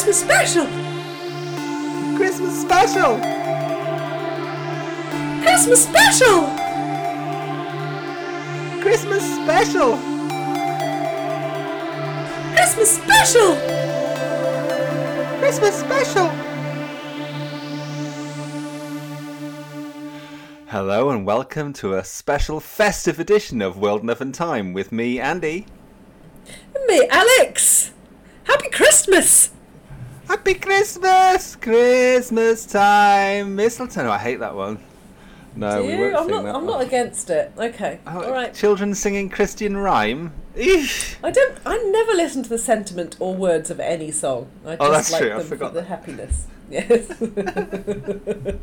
Christmas special! Christmas special! Christmas special! Christmas special! Christmas special! Christmas special! Hello and welcome to a special festive edition of World Enough and Time with me, Andy. Me, Alex! Happy Christmas! Happy Christmas! Christmas time! Mistletoe. No, I hate that one. No, Do we won't I'm sing not. that I'm one. not against it. Okay. Oh, All right. Children singing Christian rhyme? Eesh. I don't. I never listen to the sentiment or words of any song. I oh, just Oh, that's like true, I them for forgot the that. happiness. Yes.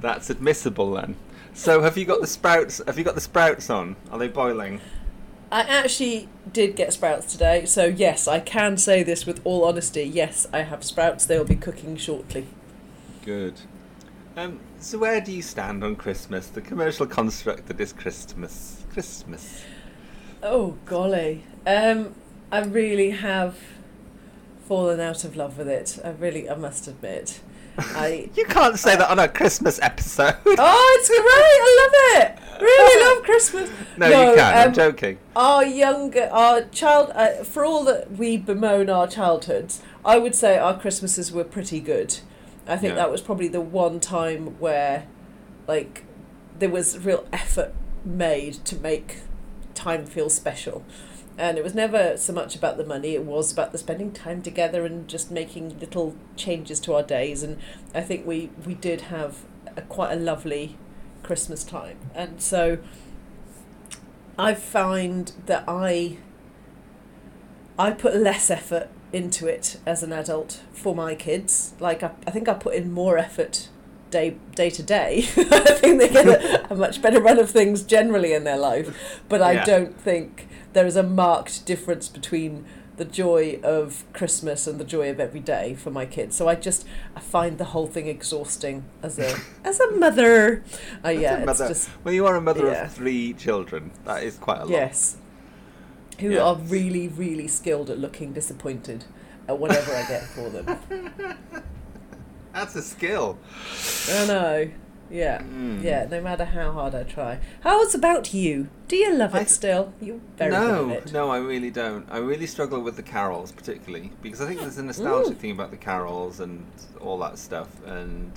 That's admissible then. So, have you got the sprouts? Have you got the sprouts on? Are they boiling? I actually did get sprouts today, so yes, I can say this with all honesty. Yes, I have sprouts. They will be cooking shortly. Good. Um, so where do you stand on Christmas? The commercial construct that is Christmas. Christmas. Oh golly, um, I really have fallen out of love with it. I really, I must admit. I You can't say that on a Christmas episode. oh, it's great! I love it. Really love Christmas. no, you can't. I'm um, joking. Our younger, our child, uh, for all that we bemoan our childhoods, I would say our Christmases were pretty good. I think Yeah. that was probably the one time where, like, there was real effort made to make time feel special. And it was never so much about the money, it was about the spending time together and just making little changes to our days. And I think we, we did have a, quite a lovely Christmas time. And so I find that I I put less effort into it as an adult for my kids. Like I, I think I put in more effort day day to day. I think they get a, a much better run of things generally in their life, but I Yeah. don't think there is a marked difference between the joy of Christmas and the joy of every day for my kids. So I just I find the whole thing exhausting as a as a mother. Uh, yeah, a mother- just Well, you are a mother yeah. of three children. That is quite a lot. Yes. Who Yeah. are really, really skilled at looking disappointed at whatever I get for them. That's a skill. I know. Yeah. Mm. Yeah, no matter how hard I try. How's about you? Do you love I- it still? You're very no, good at it. no, I really don't. I really struggle with the carols, particularly because I think there's a nostalgic Ooh. thing about the carols and all that stuff, and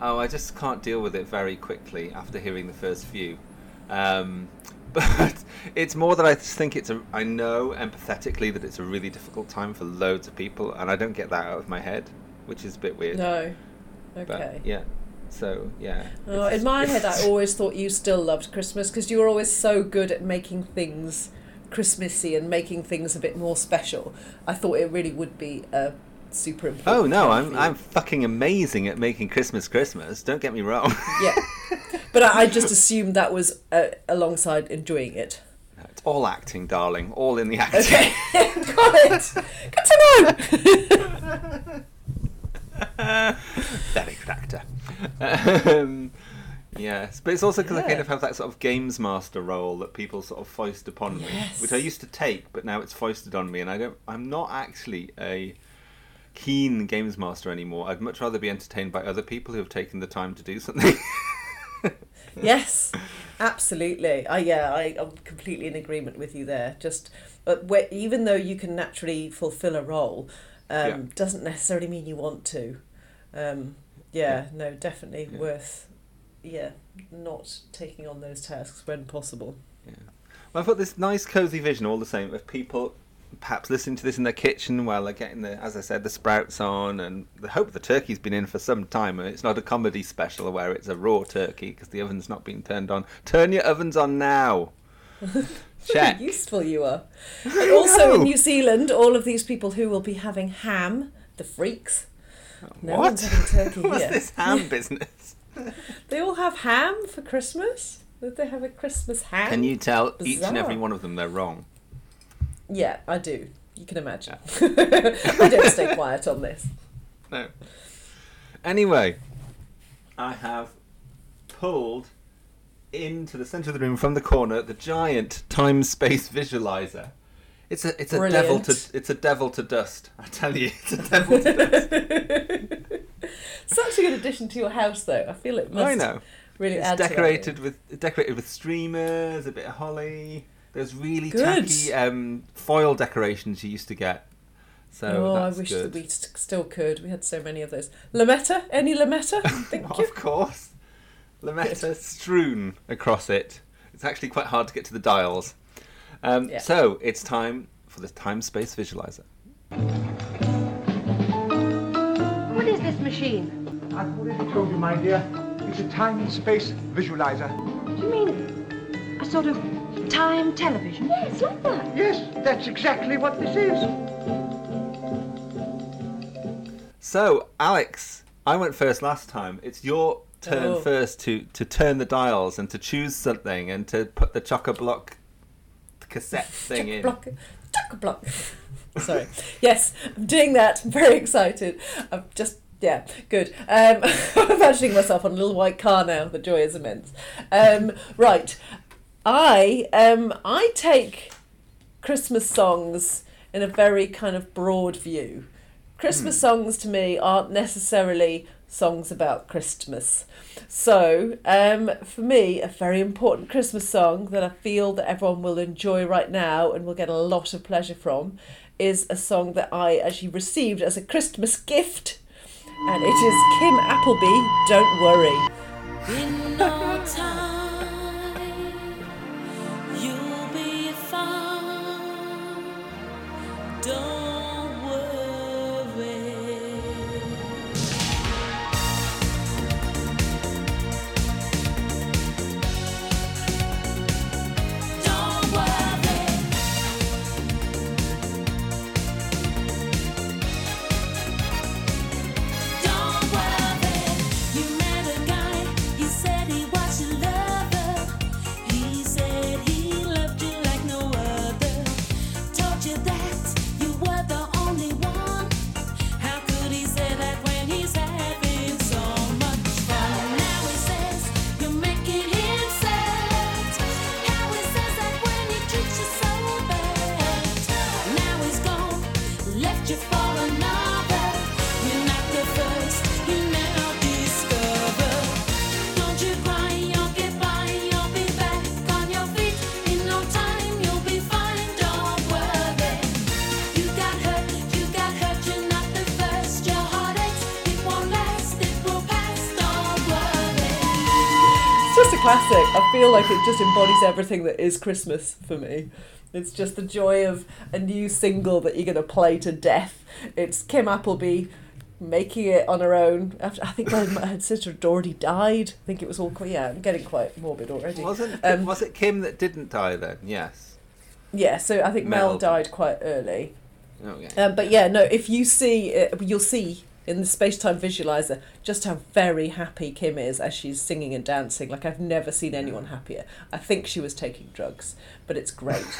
oh, I just can't deal with it very quickly after hearing the first few. Um, but it's more that I just think it's a. I know empathetically that it's a really difficult time for loads of people, and I don't get that out of my head, which is a bit weird. No. But, Okay. yeah. So yeah. Oh, in my head, I always thought you still loved Christmas because you were always so good at making things Christmassy and making things a bit more special. I thought it really would be a super important. Oh no, I'm. I'm fucking amazing at making Christmas Christmas. Don't get me wrong. Yeah. But I, I just assumed that was uh, alongside enjoying it. it's all acting, darling. All in the acting. Okay, got it. Good to know. Very good actor. Um, yes, but it's also because I kind of have that sort of games master role that people sort of foist upon me, which I used to take, but now it's foisted on me, and I don't. I'm not actually a keen games master anymore. I'd much rather be entertained by other people who have taken the time to do something. Yes, absolutely. I yeah, I, I'm completely in agreement with you there. Just, but where, even though you can naturally fulfill a role, um, Yeah. doesn't necessarily mean you want to. Um, yeah, Yeah. no, definitely Yeah. worth. Yeah, not taking on those tasks when possible. Well, I've got this nice cozy vision all the same of people perhaps listening to this in their kitchen while they're getting the, as I said, the sprouts on, and I hope the turkey's been in for some time, and it's not a comedy special where it's a raw turkey because the oven's not been turned on. Turn your ovens on now. Check. How useful you are. And also know. in New Zealand, all of these people who will be having ham, the freaks. No what? one's having turkey What's here. this ham business? They all have ham for Christmas. Did they have a Christmas ham? Can you tell each and every one of them they're wrong? Yeah, I do. You can imagine. I don't stay quiet on this. No. Anyway, I have pulled into the centre of the room from the corner the giant time space visualizer. It's a it's a Brilliant. devil to it's a devil to dust. I tell you, it's a devil to dust. Such a good addition to your house, though. I feel it must I know. really It's add decorated with decorated with streamers, a bit of holly. There's really Good. tacky um, foil decorations you used to get. So. Oh, I wish good. that we st- still could. We had so many of those. Lametta? Any Lametta? Thank you. Of course. Lametta strewn across it. It's actually quite hard to get to the dials. Um, Yeah. So it's time for the time space visualizer. What is this machine? I've already told you, my dear. It's a time and space visualizer. Do you mean a sort of time television? Yes, like that. Yes, that's exactly what this is. So, Alex, I went first last time. It's your turn Oh. first to, to turn the dials and to choose something and to put the chock a block cassette thing in. Block, chock block. Sorry. Yes, I'm doing that. I'm very excited. I'm just yeah, good. Um, I'm imagining myself on a little white car now. The joy is immense. Um, right, I um I take Christmas songs in a very kind of broad view. Christmas songs to me aren't necessarily songs about Christmas. So, um, for me, a very important Christmas song that I feel that everyone will enjoy right now and will get a lot of pleasure from is a song that I actually received as a Christmas gift. And it is Kim Appleby, Don't Worry. In no time, you'll be fine. Don't classic. I feel like it just embodies everything that is Christmas for me. It's just the joy of a new single that you're going to play to death. It's Kim Appleby making it on her own. After, I think her, her sister had already died. I think it was all quite, yeah, I'm getting quite morbid already. Wasn't Um, was it Kim that didn't die then? Yes. Yeah, so I think Mel, Mel. died quite early. Okay. Um, but yeah, no, if you see, it, you'll see in the space time visualizer just how very happy Kim is as she's singing and dancing. Like, I've never seen anyone happier. I think she was taking drugs, but it's great.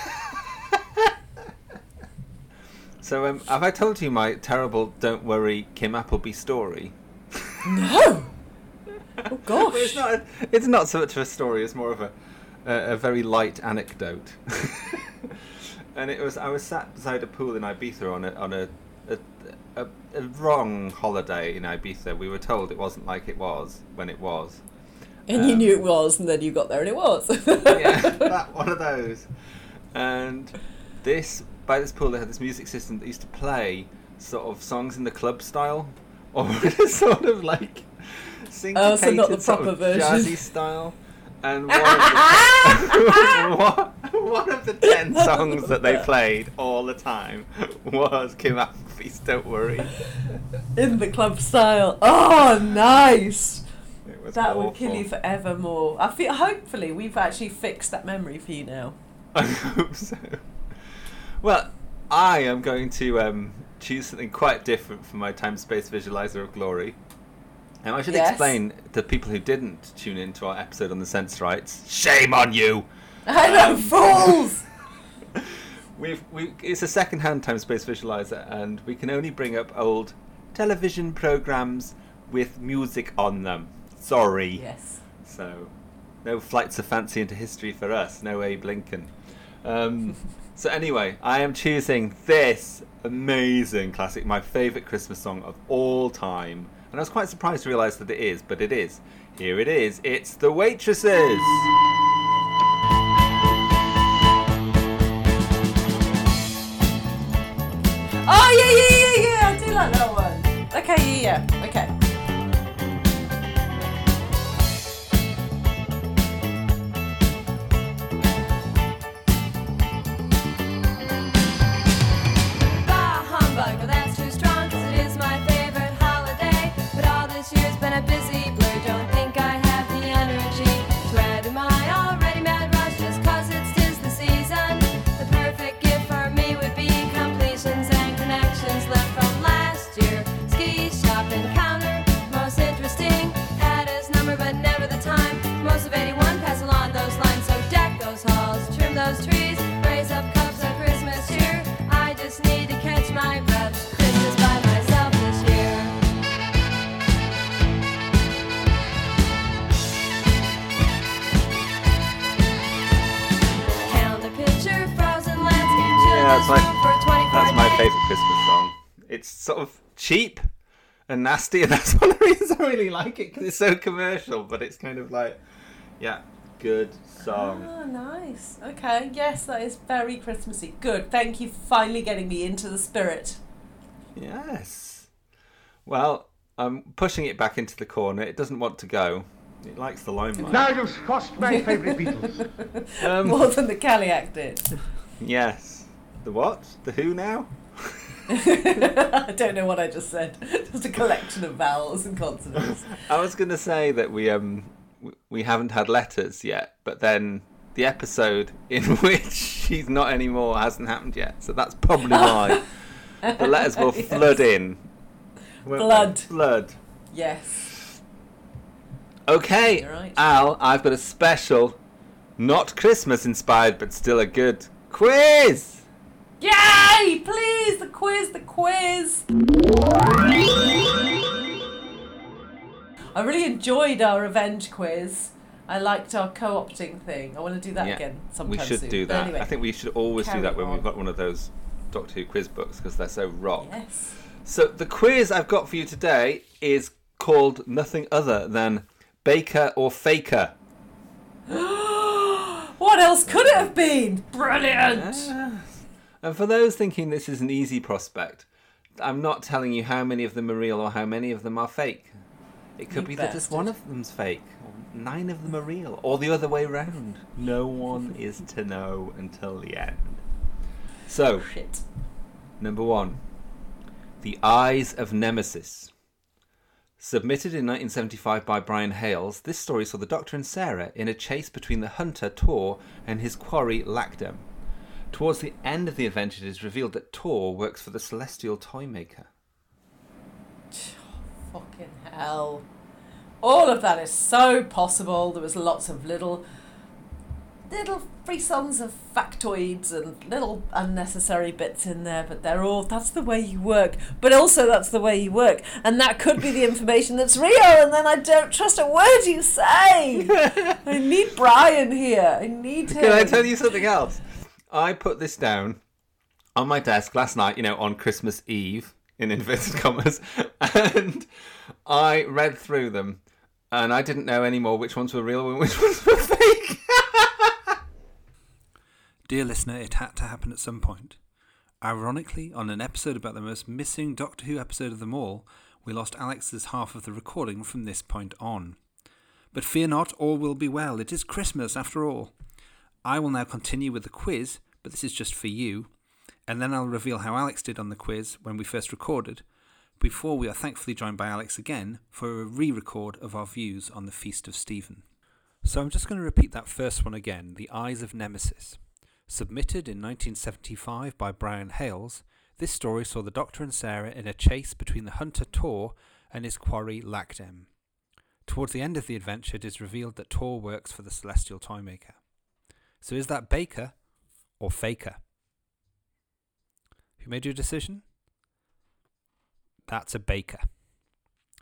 So um, have I told you my terrible "Don't Worry, Kim Appleby" story? no! Oh, Well, it's gosh. not. A, it's not so much of a story. It's more of a a, a very light anecdote. and it was I was sat beside a pool in Ibiza on a on a a, a, a wrong holiday in Ibiza. We were told it wasn't like it was when it was. And you um, knew it was, and then you got there and it was. yeah, that one of those. And this by this pool, they had this music system that used to play sort of songs in the club style, or sort of like syncopated Oh, so not the sort proper of version. jazzy style. And one of, the, one, of the ten songs that they played all the time was Kim Appleby's "Don't Worry." In the club style. Oh, nice! That will kill you forevermore. I feel. Hopefully, we've actually fixed that memory for you now. I hope so. Well, I am going to um, choose something quite different for my time space visualizer of glory. And I should Yes. explain to people who didn't tune in to our episode on the Sensorites. Shame on you! I know, Um, fools! We've we it's a second-hand time space visualizer, and we can only bring up old television programs with music on them. Sorry. yes. So, no flights of fancy into history for us. No Abe Lincoln. Um, So anyway, I am choosing this amazing classic, my favourite Christmas song of all time. And I was quite surprised to realise that it is, but it is. Here it is. It's The Waitresses. Oh yeah, yeah, yeah, yeah. I do like that one. Okay, yeah, yeah. Okay. Favourite Christmas song. It's sort of cheap and nasty, and that's one of the reasons I really like it because it's so commercial, but it's kind of like, yeah, good song. Oh, nice. Okay, yes, that is very Christmassy. Good. Thank you for finally getting me into the spirit. Yes. Well, I'm pushing it back into the corner. It doesn't want to go. It likes the limelight. Now you've squashed my favourite Beatles. Um, More than the Caliac did. yes. The what? The who now? I don't know what I just said. Just a collection of vowels and consonants. I was going to say that we um we haven't had letters yet, but then the episode in which she's not anymore hasn't happened yet, so that's probably why the letters will Yes. flood in. won't? Blood. Flood. Yes. Okay, right. Al, I've got a special, not Christmas inspired, but still a good quiz. Yay! Please, the quiz, the quiz. I really enjoyed our revenge quiz. I liked our co-opting thing. I want to do that Yeah, again we should soon. do that. Anyway, I think we should always do that when on. we've got one of those Doctor Who quiz books because they're so rock. yes. So the quiz I've got for you today is called nothing other than Baker or Faker. What else could it have been? Brilliant. Ah. And for those thinking this is an easy prospect, I'm not telling you how many of them are real or how many of them are fake. It could You be that just one of them's fake, or nine of them are real, or the other way round. No one is to know until the end. So, oh, Shit. Number one, The Eyes of Nemesis. Submitted in 1975 by Brian Hayles, this story saw the Doctor and Sarah in a chase between the hunter Tor and his quarry Lacdem. Towards the end of the adventure, it is revealed that Tor works for the Celestial Toymaker. Oh, fucking hell. All of that is so possible. There was lots of little little frisons of factoids and little unnecessary bits in there, but they're all that's the way you work. But also that's the way you work. And that could be the information that's real and then I don't trust a word you say. I need Brian here. I need him. Can I tell you something else? I put this down on my desk last night, you know, on Christmas Eve, in inverted commas, and I read through them, and I didn't know anymore which ones were real and which ones were fake. Dear listener, it had to happen at some point. Ironically, on an episode about the most missing Doctor Who episode of them all, we lost Alex's half of the recording from this point on. But fear not, all will be well. It is Christmas after all. I will now continue with the quiz, but this is just for you, and then I'll reveal how Alex did on the quiz when we first recorded, before we are thankfully joined by Alex again for a re record of our views on the Feast of Steven. So I'm just going to repeat that first one again The Eyes of Nemesis. Submitted in 1975 by Brian Hayles, this story saw the Doctor and Sarah in a chase between the hunter Tor and his quarry Lacdem. Towards the end of the adventure, it is revealed that Tor works for the Celestial Toymaker. So is that Baker or Faker? Who made your decision? That's a Baker.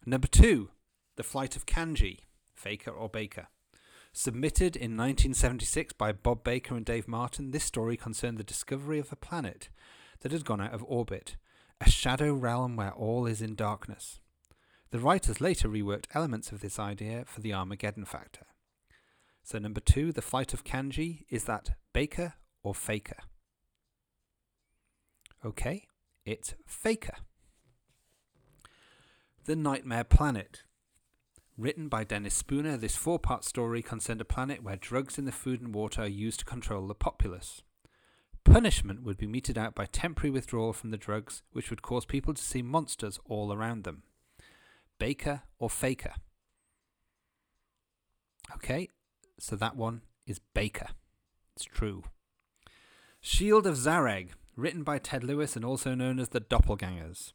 Number two, The Flight of Kanji, Faker or Baker. Submitted in 1976 by Bob Baker and Dave Martin, this story concerned the discovery of a planet that had gone out of orbit, a shadow realm where all is in darkness. The writers later reworked elements of this idea for the Armageddon factor. So, number two, the flight of Kanji, is that Baker or Faker? Okay, it's Faker. The Nightmare Planet. Written by Dennis Spooner, this four part story concerned a planet where drugs in the food and water are used to control the populace. Punishment would be meted out by temporary withdrawal from the drugs, which would cause people to see monsters all around them. Baker or Faker? Okay, so that one is Baker. It's true. Shield of Zareg, written by Ted Lewis and also known as the Doppelgangers.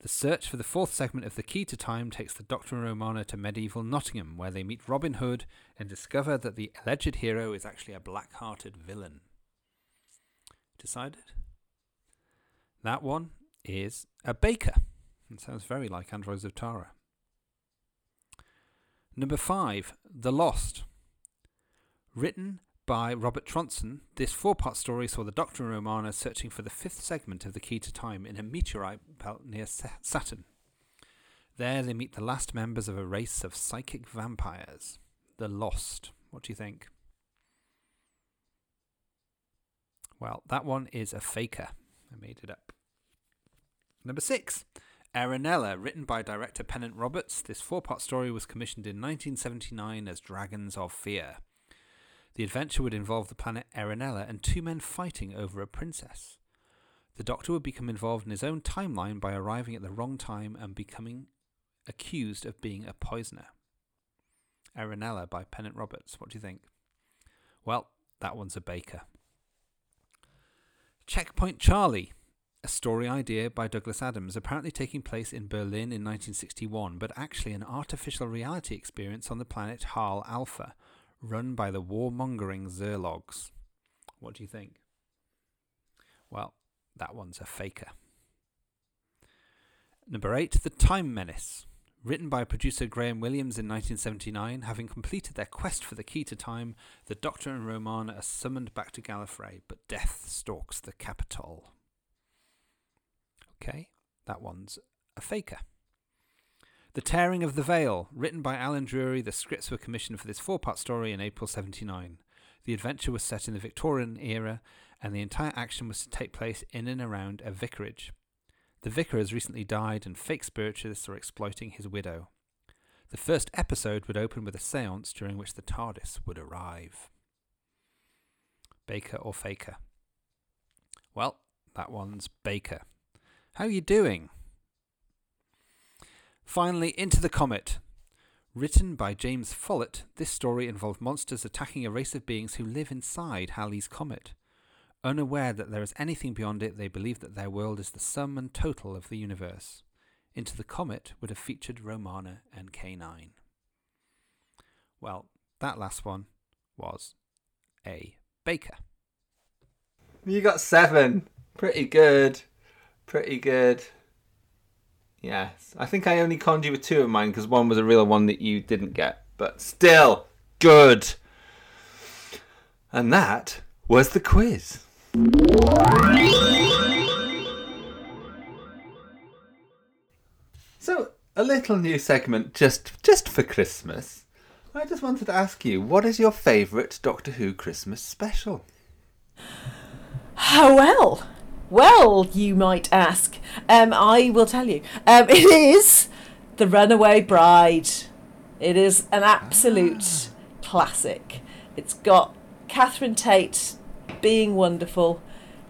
The search for the fourth segment of The Key to Time takes the Doctor and Romana to medieval Nottingham, where they meet Robin Hood and discover that the alleged hero is actually a black hearted villain. Decided? That one is a baker. It sounds very like Androids of Tara. Number five, The Lost. Written by Robert Tronson, this four part story saw the Doctor and Romana searching for the fifth segment of the Key to Time in a meteorite belt near Saturn. There they meet the last members of a race of psychic vampires, the Lost. What do you think? Well, that one is a faker. I made it up. Number six, Erinella, written by director Pennant Roberts. This four part story was commissioned in 1979 as Dragons of Fear. The adventure would involve the planet Erinella and two men fighting over a princess. The Doctor would become involved in his own timeline by arriving at the wrong time and becoming accused of being a poisoner. Erinella by Pennant Roberts. What do you think? Well, that one's a baker. Checkpoint Charlie, a story idea by Douglas Adams, apparently taking place in Berlin in 1961, but actually an artificial reality experience on the planet Hal Alpha, run by the warmongering Zerlogs. What do you think? Well, that one's a faker. Number eight, The Time Menace. Written by producer Graham Williams in 1979, having completed their quest for the key to time, the Doctor and Romana are summoned back to Gallifrey, but death stalks the Capitol. Okay, that one's a faker. The Tearing of the Veil, written by Alan Drury, the scripts were commissioned for this four part story in April 79. The adventure was set in the Victorian era, and the entire action was to take place in and around a vicarage. The vicar has recently died, and fake spiritualists are exploiting his widow. The first episode would open with a seance during which the TARDIS would arrive. Baker or Faker? Well, that one's Baker. How are you doing? Finally, Into the Comet. Written by James Follett, this story involved monsters attacking a race of beings who live inside Halley's Comet. Unaware that there is anything beyond it, they believe that their world is the sum and total of the universe. Into the Comet would have featured Romana and K9. Well, that last one was a baker. You got seven. Pretty good. Pretty good. Yes. I think I only conned you with two of mine because one was a real one that you didn't get. But still, good. And that was the quiz. So, a little new segment just just for Christmas. I just wanted to ask you, what is your favourite Doctor Who Christmas special? How well? Well, you might ask. Um, I will tell you. Um, it is The Runaway Bride. It is an absolute classic. It's got Catherine Tate being wonderful.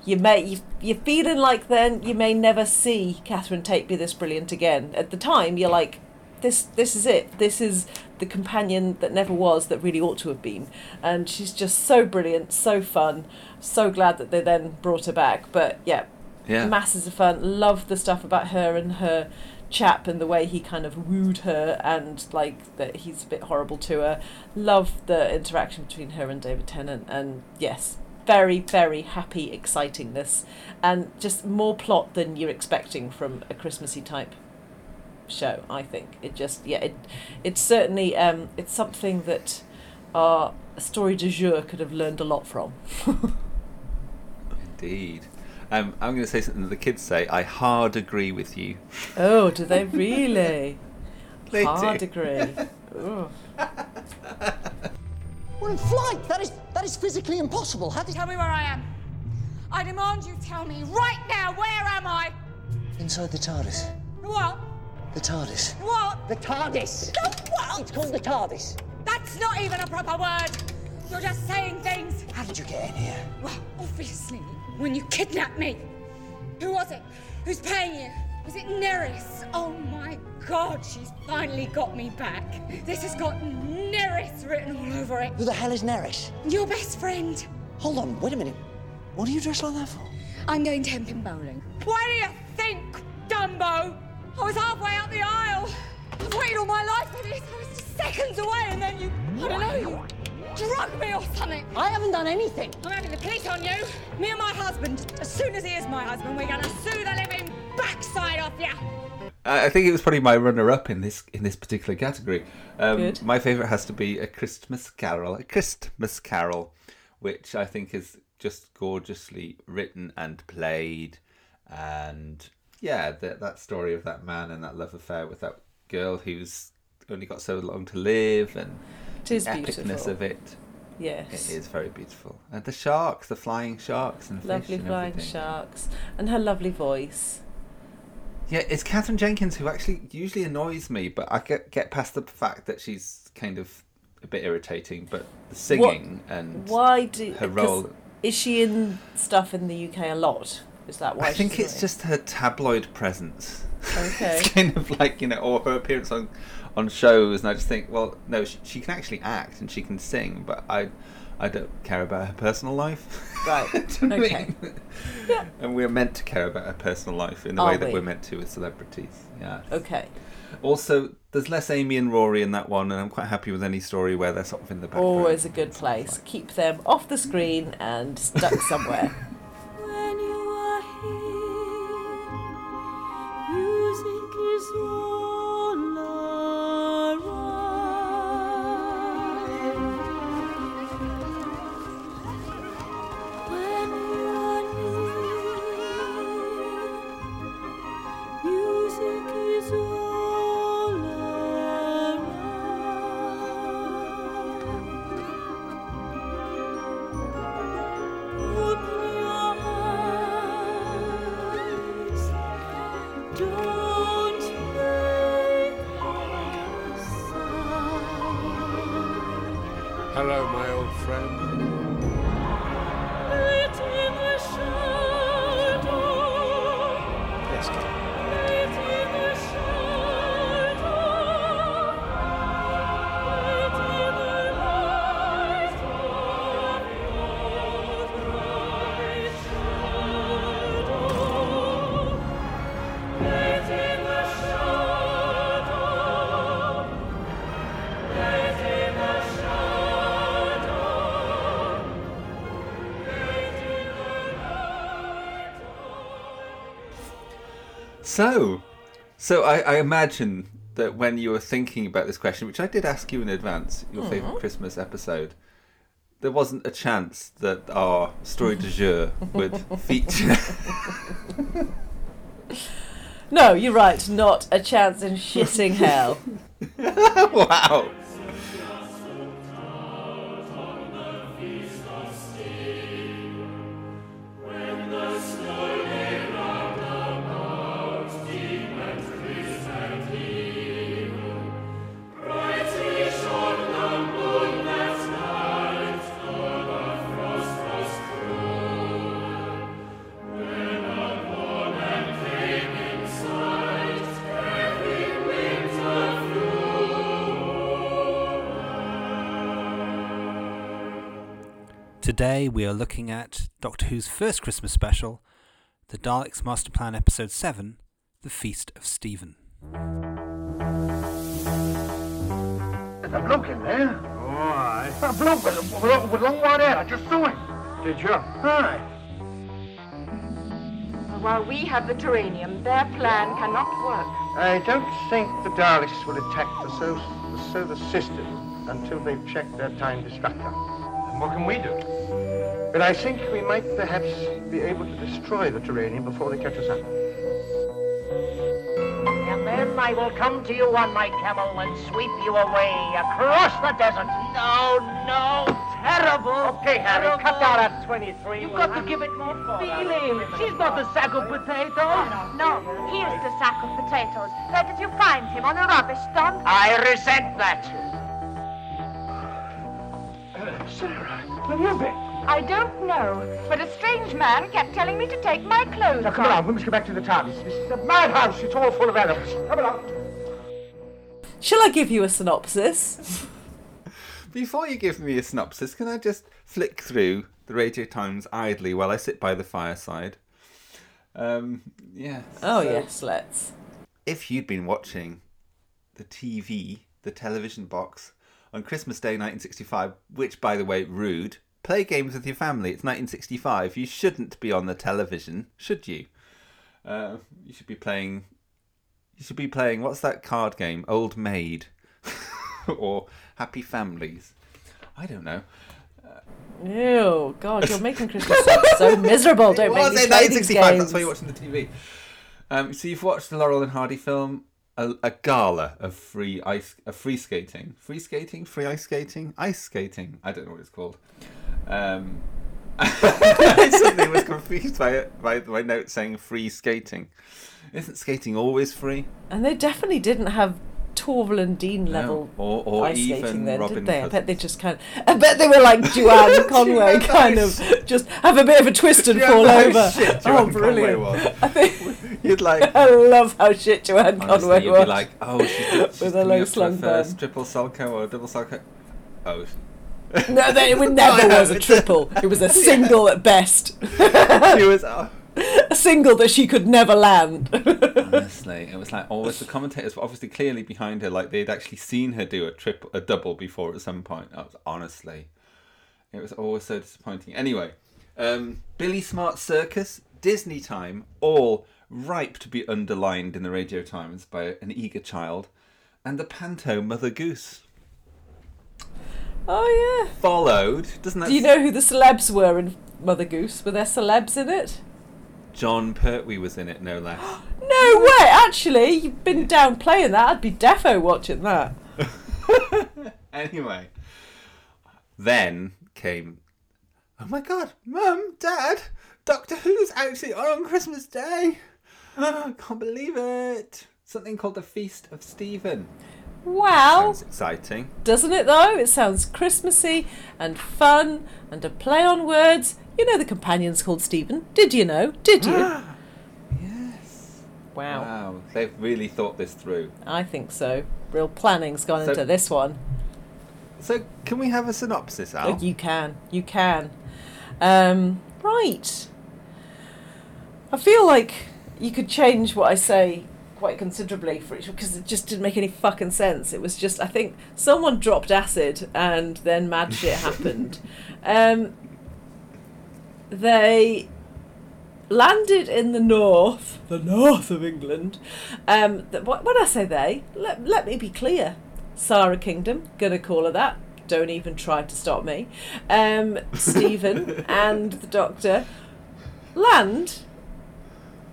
You may you, you're feeling like then you may never see Catherine Tate be this brilliant again. At the time, you're like, this this is it. This is the companion that never was that really ought to have been. And she's just so brilliant, so fun. So glad that they then brought her back. But yeah, Yeah. masses of fun. Love the stuff about her and her chap and the way he kind of wooed her and like that he's a bit horrible to her. Love the interaction between her and David Tennant and yes, very very happy excitingness and just more plot than you're expecting from a Christmassy type show. I think it just yeah it it's certainly um it's something that our story du jour could have learned a lot from. Indeed. Um, I'm going to say something that the kids say. I hard agree with you. Oh, do they really? They Hard do. agree. Ugh. We're in flight. That is that is physically impossible. How did Tell me where I am. I demand you tell me right now where am I? inside the TARDIS? What? The TARDIS. What? The TARDIS. The what? It's called the TARDIS. That's not even a proper word. You're just saying things. How did you get in here? Well, obviously, when you kidnapped me. Who was it? Who's paying you? Was it Nerys? Oh my god, she's finally got me back. This has got Nerys written all over it. Who the hell is Nerys? Your best friend. Hold on, wait a minute. What are you dressed like that for? I'm going to temping bowling. Why do you think, Dumbo? I was halfway up the aisle. I've waited all my life for this. I was just seconds away, and then you, I don't know, you drug me or something. I haven't done anything. I'm having the police on you. Me and my husband. As soon as he is my husband, we're gonna sue the living backside off you. I I think it was probably my runner-up in this in this particular category. Um, Good. My favourite has to be a Christmas Carol, a Christmas Carol, which I think is just gorgeously written and played, and yeah, that that story of that man and that love affair with that girl who's only got so long to live, and It is the epicness beautiful. of it. Yes. It is very beautiful, and the sharks, the flying sharks, and Lovely fish and flying everything. sharks. And her lovely voice. Yeah, it's Katherine Jenkins who actually usually annoys me, but I get get past the fact that she's kind of a bit irritating. But the singing and Why do her role, Is she in stuff in the UK a lot? Is that why? I think it's just her tabloid presence. Okay. it's kind of like you know, or her appearance on on shows, and I just think, well, no, she, she can actually act and she can sing, but I I don't care about her personal life. Right, Do you know okay. mean? And we're meant to care about her personal life in the Are way that we? we're meant to with celebrities. Yeah. Okay. Also, there's less Amy and Rory in that one, and I'm quite happy with any story where they're sort of in the background. Always a good place. Keep them off the screen and stuck somewhere. Hello, my old friend. So, so I, I imagine that when you were thinking about this question, which I did ask you in advance, your favourite mm-hmm. Christmas episode, there wasn't a chance that our story du jour would feature. No, you're right. Not a chance in shitting hell. wow. Today we are looking at Doctor Who's first Christmas special, the Daleks Master Plan Episode 7, The Feast of Steven. There's a bloke in there. Oh, aye. A bloke with, with, with long white hair. I just saw him. Did you? Aye. While we have the taranium, their plan cannot work. I don't think the Daleks will attack the, so, the solar system. until they've checked their time destructor. And what can we do? But I think we might perhaps be able to destroy the taranium before they catch us up. And then I will come to you on my camel and sweep you away across the desert. No, no, terrible. Okay, Harry, terrible. cut down at 23. You've We'll got to have- give it more feeling. She's not a sack of potatoes. No, he is the sack of potatoes. Where did you find him? On a rubbish dump? I resent that. Sarah, where have you been? I don't know, but a strange man kept telling me to take my clothes Now, come off. along. We must go back to the TARDIS. This is a madhouse. It's all full of animals. Come along. Shall I give you a synopsis? Before you give me a synopsis, can I just flick through the Radio Times idly while I sit by the fireside? Um, yeah. Oh so yes, let's. If you'd been watching the TV, the television box, on Christmas Day 1965, which, by the way, rude, play games with your family. It's 1965. You shouldn't be on the television, should you? Uh, you should be playing. You should be playing. What's that card game? Old Maid, or Happy Families. I don't know. Ew, God, you're making Christmas so miserable. Don't It make was in 1965. That's why you're watching the TV. Um, so you've watched the Laurel and Hardy film, a, a gala of free ice, of free skating, free skating, free ice skating, ice skating. I don't know what it's called. Um, I suddenly was confused by it by my note saying free skating. Isn't skating always free? And they definitely didn't have Torvill and Dean level Or, or ice even skating then, Robin did they? I bet they just kind of. I bet they were like Joanne Conway, kind of just have a bit of a twist and fall over. shit oh, Joanne brilliant! was? I think You'd like. I love how shit Joanne Honestly, Conway you'd was. be like, oh, she's, she's With a low slung first triple Salchow or double Salchow. Oh, No, they, it never was a triple. It was a single at best. she was. Oh. a single that she could never land. Honestly, it was like always the commentators were obviously clearly behind her, like they'd actually seen her do a triple, a double before at some point. I was honestly, it was always so disappointing. Anyway, um, Billy Smart Circus, Disney Time, all ripe to be underlined in the Radio Times by an eager child, and the Panto Mother Goose oh yeah. followed. Doesn't that? Do you know who the celebs were in Mother Goose? Were there celebs in it? Jon Pertwee was in it, no less. No way! Actually, you've been downplaying that. I'd be defo watching that. anyway, then came, oh my god, Mum, Dad, Doctor Who's actually on on Christmas Day. I can't believe it. Something called the Feast of Steven. Wow. Sounds exciting. Doesn't it though? It sounds Christmassy and fun and a play on words. You know the companion's called Steven. Did you know? Did you? yes. Wow. Wow, they've really thought this through. I think so. Real planning's gone So- into this one. So, can we have a synopsis, Al? Oh, you can. You can. Um, right. I feel like you could change what I say quite considerably for each because it just didn't make any fucking sense. It was just I think someone dropped acid and then mad shit happened. Um, they landed in the north, the north of England. Um, when I say they, let, let me be clear. Sara Kingdom, gonna call her that. Don't even try to stop me. Um, Steven and the Doctor land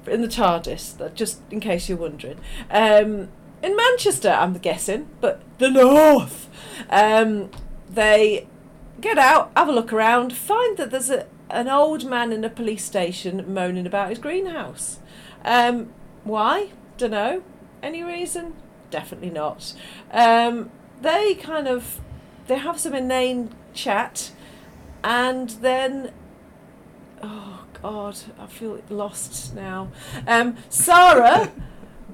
in the TARDIS. That just in case you're wondering. Um, in Manchester, I'm guessing, but the north. Um, they get out, have a look around, find that there's a, an old man in a police station moaning about his greenhouse. Um, why? Don't know. Any reason? Definitely not. Um, they kind of they have some inane chat, and then oh god, I feel lost now. Um, Sarah,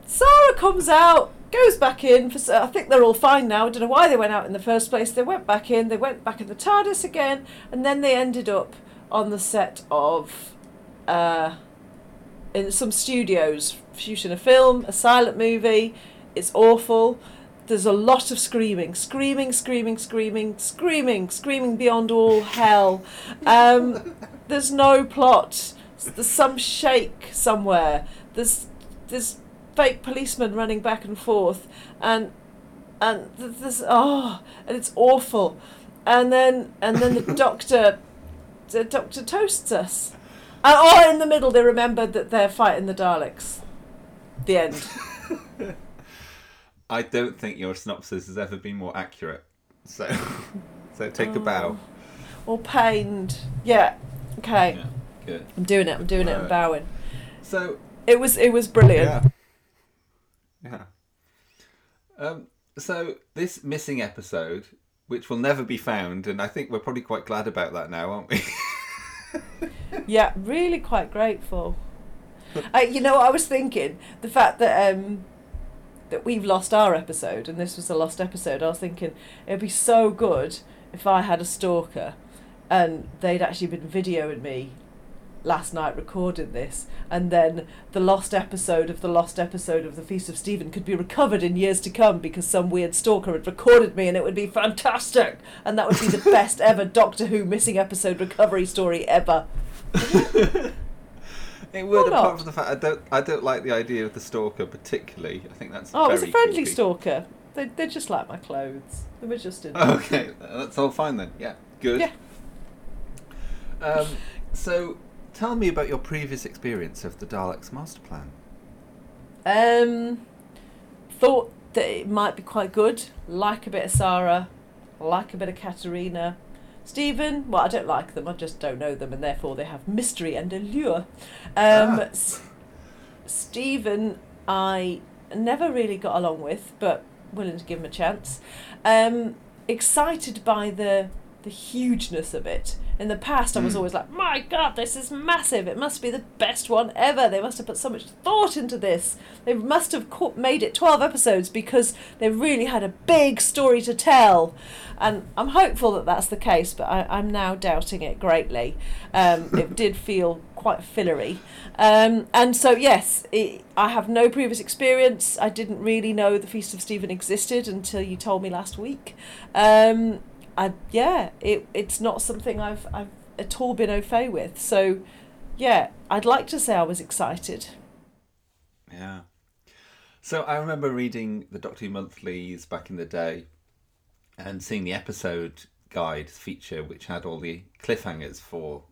Sarah comes out, goes back in. For, I think they're all fine now. I don't know why they went out in the first place. They went back in. They went back in the TARDIS again, and then they ended up on the set of. Uh, in some studios shooting a film, a silent movie. It's awful. There's a lot of screaming, screaming, screaming, screaming, screaming, screaming beyond all hell. Um, there's no plot. There's some shake somewhere. There's there's fake policemen running back and forth, and and th- this oh, and it's awful, and then and then the doctor, the doctor toasts us, and oh, in the middle they remembered that they're fighting the Daleks. The end. I don't think your synopsis has ever been more accurate. So, so take a bow. Oh. Or pained. Yeah. Okay. Yeah, good. I'm doing it. I'm doing it. I'm bowing. So It was it was brilliant. Yeah. Yeah. Um, so this missing episode, which will never be found, and I think we're probably quite glad about that now, aren't we? Yeah, really quite grateful. I, you know, what I was thinking the fact that um, that we've lost our episode, and this was a lost episode. I was thinking it'd be so good if I had a stalker, and they'd actually been videoing me last night recording this, and then the lost episode of the lost episode of the Feast of Steven could be recovered in years to come because some weird stalker had recorded me, and it would be fantastic, and that would be the best ever Doctor Who missing episode recovery story ever. It would, Why apart from the fact I don't, I don't like the idea of the stalker particularly. I think that's Oh, it was a friendly creepy. stalker. They they just like my clothes. They were just in. Okay, that's all fine then. Yeah, good. Yeah. Um, so, tell me about your previous experience of the Daleks master plan. Um, thought that it might be quite good. Like a bit of Sarah, like a bit of Katerina. Steven, well, I don't like them. I just don't know them, and therefore they have mystery and allure. Um, Ah. S- Steven, I never really got along with, but willing to give him a chance. Um, excited by the the hugeness of it. In the past, I was Mm. always like, "My God, this is massive! It must be the best one ever. They must have put so much thought into this. They must have co- made it twelve episodes because they really had a big story to tell." And I'm hopeful that that's the case, but I, I'm now doubting it greatly. Um, it did feel quite fillery. Um, and so, yes, it, I have no previous experience. I didn't really know the Feast of Steven existed until you told me last week. Um, I, yeah, it, it's not something I've, I've at all been au fait with. So, yeah, I'd like to say I was excited. Yeah. So I remember reading the Doctor Who monthlies back in the day, and seeing the episode guide feature, which had all the cliffhangers for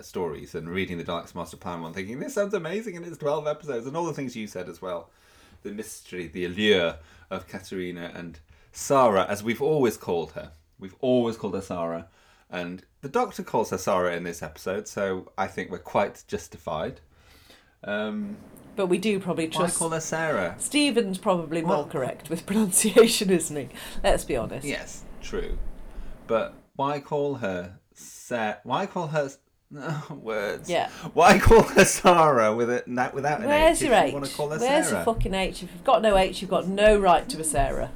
stories, and reading the Daleks Master Plan one, thinking this sounds amazing, and it's twelve episodes, and all the things you said as well, the mystery, the allure of Katerina and Sarah, as we've always called her. We've always called her Sarah, and the Doctor calls her Sarah in this episode, so I think we're quite justified. Um, But we do probably why trust. call her Sarah? Steven's probably more Well- correct with pronunciation, isn't he? Let's be honest. Yes, true. But why call her Sa- Why call her no, words? Yeah. Why call her Sarah with it without an Where's H? your if H? You want to call her Where's Sarah? your fucking H? If you've got no H, you've got no right to a Sarah.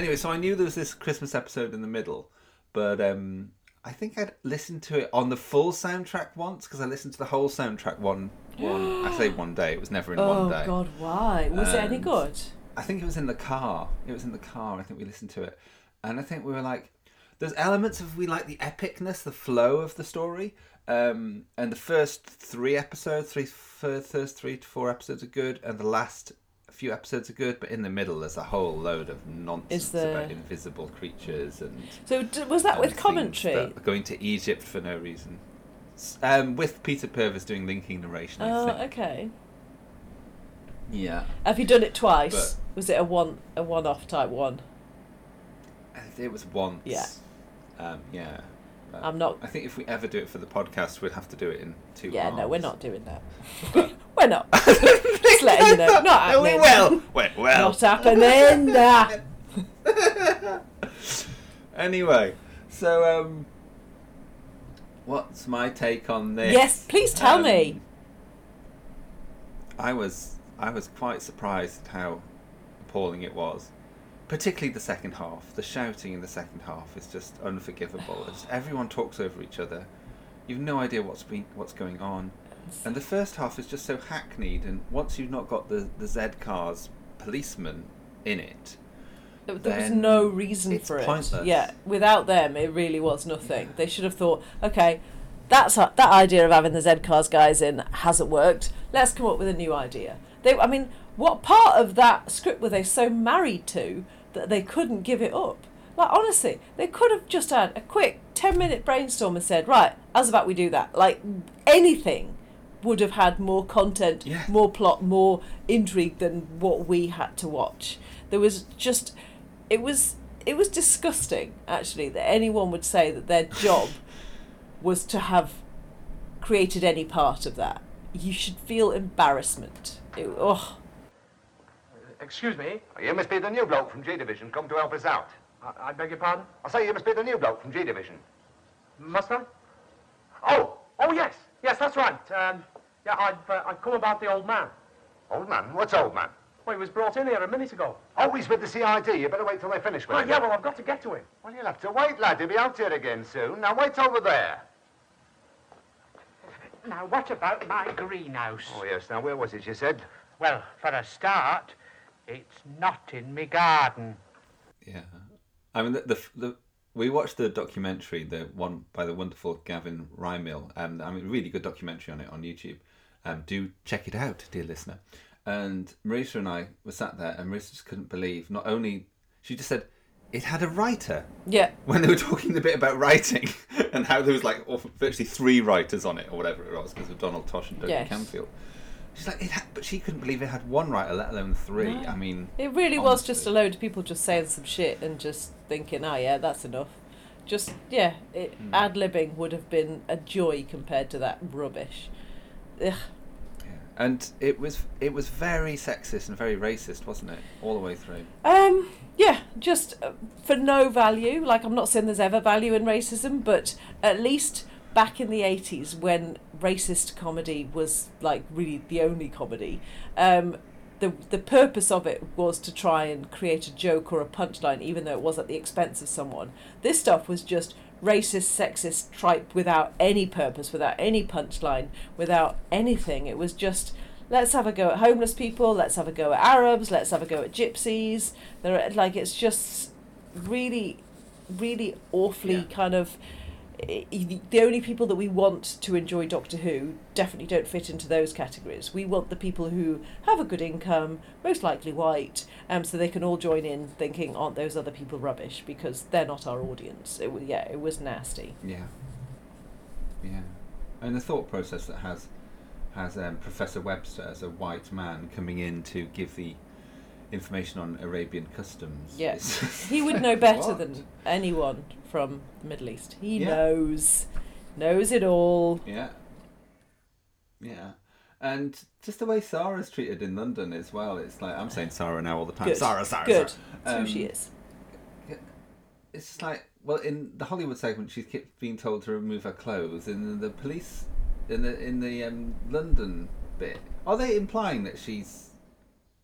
Makes no sense. Anyway, so I knew there was this Christmas episode in the middle, but um, I think I'd listened to it on the full soundtrack once because I listened to the whole soundtrack one. One, I say one day. It was never in oh one day. Oh God, why? Was it any good? I think it was in the car. It was in the car. I think we listened to it, and I think we were like, "There's elements of we like the epicness, the flow of the story." Um, and the first three episodes, three first three to four episodes are good, and the last few episodes are good. But in the middle, there's a whole load of nonsense there- about invisible creatures and. So was that with commentary? that going to Egypt for no reason. Um, with Peter Purves doing linking narration. Oh, think. okay. Yeah. Have you done it twice? But- was it a one a one off type one? It was once. Yeah. Um, yeah. But I'm not- I think if we ever do it for the podcast, we'd have to do it in two. Yeah, no, we're not doing that. We're not. Just letting you know, not No, happening. will. Wait, well. Not happening. Nah. Anyway, so um, what's my take on this? Yes, please tell Um, me. I was I was quite surprised at how appalling it was. Particularly the second half. The shouting in the second half is just unforgivable. It's, everyone talks over each other. You've no idea what's been what's going on. And the first half is just so hackneyed and once you've not got the, the Z cars policeman in it, There, there was no reason for it. pointless. Yeah, without them, it really was nothing. They should have thought, okay, that's that idea of having the Z Cars guys in hasn't worked. Let's come up with a new idea. They, I mean, what part of that script were they so married to that they couldn't give it up? Like honestly, they could have just had a quick ten minute brainstorm and said, right, how's about we do that? Like anything would have had more content, more plot, more intrigue than what we had to watch. There was just, it was, it was disgusting actually that anyone would say that their job was to have created any part of that. You should feel embarrassment. It, oh, Excuse me? You must be the new bloke from G Division, come to help us out. I, I beg your pardon? I say you must be the new bloke from G Division. Must I? Oh, oh yes, yes, that's right. Um, yeah, I've, uh, I've come about the old man. Old man? What's old man? Well, he was brought in here a minute ago. Oh, he's with the CID. You better wait till they finish with Oh, him. yeah, well, I've got to get to him. Well, you'll have to wait, lad. He'll be out here again soon. Now, wait over there. Now, what about my greenhouse? Oh, yes. Now, where was it, you said? Well, for a start, it's not in me garden. Yeah, I mean the the, the we watched the documentary, the one by the wonderful Gavin Rymill, and I mean really good documentary on it on YouTube. Um, do check it out, dear listener. And Marisa and I were sat there, and Marisa just couldn't believe. Not only she just said it had a writer. Yeah. When they were talking a bit about writing and how there was like all- virtually three writers on it or whatever it was because of Donald Tosh and Doug Yes. Camfield. She's like, it had, but she couldn't believe it had one writer, let alone three. No. I mean, it really was just a load of people just saying some shit and just thinking, oh yeah, that's enough. Just yeah, it, Hmm. ad libbing would have been a joy compared to that rubbish. Ugh. And it was it was very sexist and very racist, wasn't it? All the way through. Um, yeah, just uh, for no value. Like, I'm not saying there's ever value in racism, but at least back in the 80s when racist comedy was like really the only comedy, um, the, the purpose of it was to try and create a joke or a punchline, even though it was at the expense of someone. This stuff was just racist, sexist tripe without any purpose, without any punchline, without anything. It was just let's have a go at homeless people, let's have a go at Arabs, let's have a go at gypsies. There are, like it's just really really awfully kind of the only people that we want to enjoy Doctor Who definitely don't fit into those categories. We want the people who have a good income, most likely white, um, so they can all join in thinking, aren't those other people rubbish? Because they're not our audience. It, yeah, it was nasty. Yeah. Yeah. And the thought process that has has um, Professor Webster as a white man coming in to give the information on Arabian customs. Yes, he would know better than anyone from the Middle East. He Yeah. knows, knows it all. Yeah. Yeah. And just the way Sarah's treated in London as well. It's like I'm saying Sarah now all the time. Good. Sarah, Sarah, Good. Sarah. That's who Um, she is. It's just like well, in the Hollywood segment, she's kept being told to remove her clothes. and the police, in the in the um, London bit, are they implying that she's?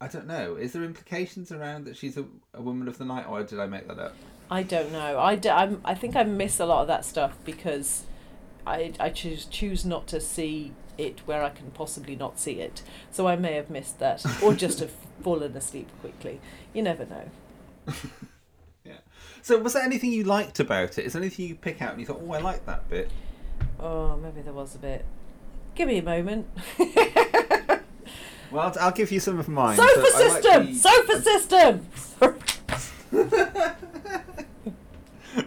I don't know. Is there implications around that she's a, a woman of the night, or did I make that up? I don't know. I, d- I'm, I think I miss a lot of that stuff because I, I choose choose not to see it where I can possibly not see it. So I may have missed that, or just have fallen asleep quickly. You never know. Yeah. So, was there anything you liked about it? Is there anything you pick out and you thought, oh, I like that bit? Oh, maybe there was a bit. Give me a moment. Well, I'll, I'll give you some of mine. Sofa So I like system. the- Sofa system.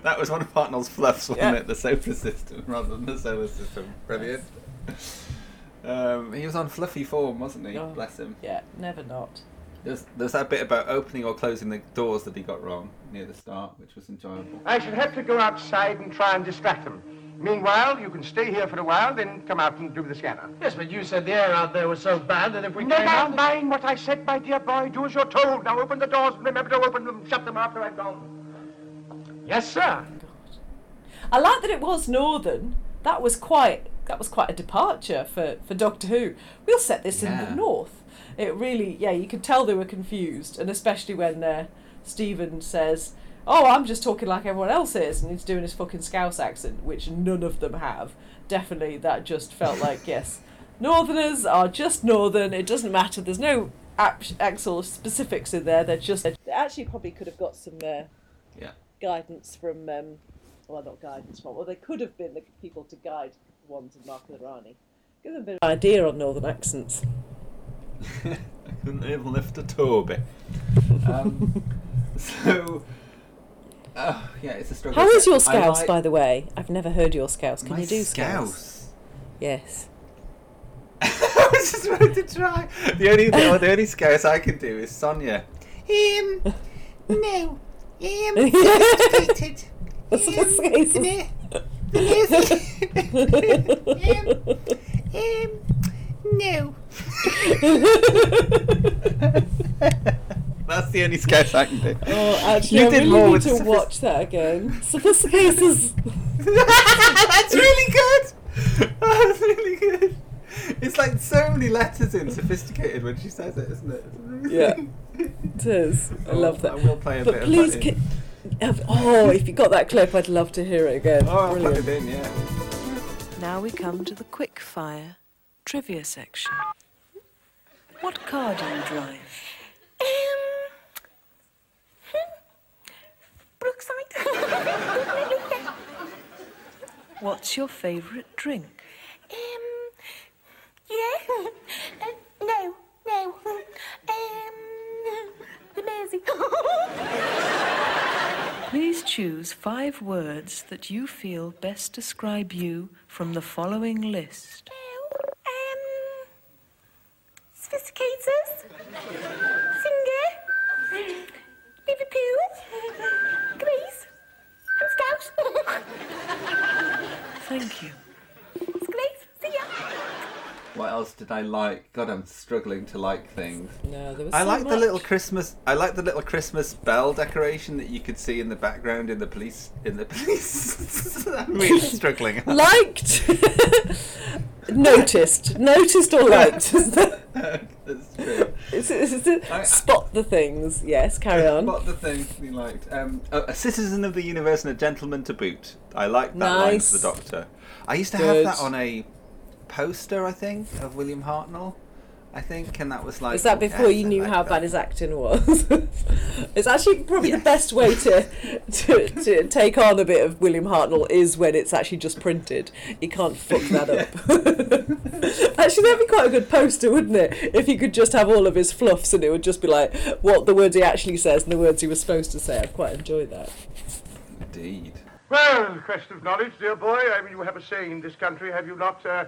That was one of Hartnell's fluffs, wasn't Yeah. it? The sofa system rather than the solar system. Brilliant. Um, he was on fluffy form, wasn't he? Oh, Bless him. Yeah, never not. There's, there's that bit about opening or closing the doors that he got wrong near the start, which was enjoyable. I should have to go outside and try and distract them. Meanwhile, you can stay here for a while, then come out and do the scanner. Yes, but you said the air out there was so bad that if we Never came out... mind what I said, my dear boy. Do as you're told. Now open the doors and remember to open them, shut them after I've gone. Yes, sir. I like that it was Northern. That was quite that was quite a departure for, for Doctor Who. We'll set this in the North. It really, yeah, you could tell they were confused, and especially when uh, Steven says, "Oh, I'm just talking like everyone else is," and he's doing his fucking Scouse accent, which none of them have. Definitely, that just felt like yes, Northerners are just Northern. It doesn't matter. There's no actual specifics in there. They're just. They actually probably could have got some. Uh, Yeah. guidance from um, well not guidance from well they could have been the people to guide ones in Mark of the Rani. Give them a bit of idea on northern accents. I couldn't even lift a Toby. Um, so, oh, yeah, it's a struggle. How is your scouse, like- by the way? I've never heard your scouse. Can My you do scouse? Yes. I was just ready to try. The only the, the only scouse I can do is Sonia. Um, no, um, sophisticated. What's the scouse? no. That's the only scouse I can do. Oh, actually, You I did really more need with to sophis- watch that again. Sophisticated. That's really good. That's really good. It's like so many letters in sophisticated when she says it, isn't it? Yeah. It is. I Oh, love that. I will play a but bit please, of that in. oh, if you got that clip, I'd love to hear it again. Oh, I'll put it in, yeah. Now we come to the quick fire trivia section. What car do you drive? Um, Brookside. What's your favourite drink? Um, yeah. Uh, no, no. Um, the Mersey. Please choose five words that you feel best describe you from the following list. um, sophisticators. Singer. Liverpool. Greece. And Scout. Thank you. It's great. See ya. What else did I like? God, I'm struggling to like things. No, there was I so like the much. little Christmas. I like the little Christmas bell decoration that you could see in the background in the police. In the police. I'm really struggling. Liked. Noticed. Noticed or liked. That's true. It's, it's, it's, I- spot the things. Yes, carry on. Spot the things we liked? Um, oh, a citizen of the universe and a gentleman to boot. I like that line for the Doctor. I used to Good. have that on a poster, I think, of William Hartnell. I think, and that was like. Was that before yes, you knew like how that. bad his acting was? it's actually probably the best way to, to to take on a bit of William Hartnell is when it's actually just printed. You can't fuck that up. actually, that'd be quite a good poster, wouldn't it? If you could just have all of his fluffs and it would just be like what the words he actually says and the words he was supposed to say. I'd quite enjoy that. Indeed. Well, quest of knowledge, dear boy. I mean, you have a saying in this country, have you not? Uh,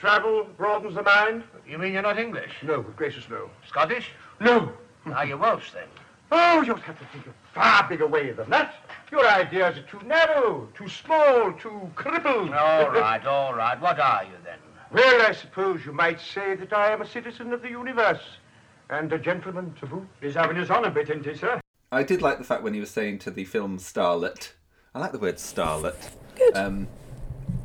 travel broadens the mind. You mean you're not English? No, good gracious, no. Scottish? No. Are you Welsh then? Oh, you'll have to think of far bigger way than that. Your ideas are too narrow, too small, too crippled. All right, all right. What are you then? Well, I suppose you might say that I am a citizen of the universe. And a gentleman to boot. He's having his on a bit, isn't he, sir? I did like the fact when he was saying to the film starlet. I like the word starlet. Good. Um,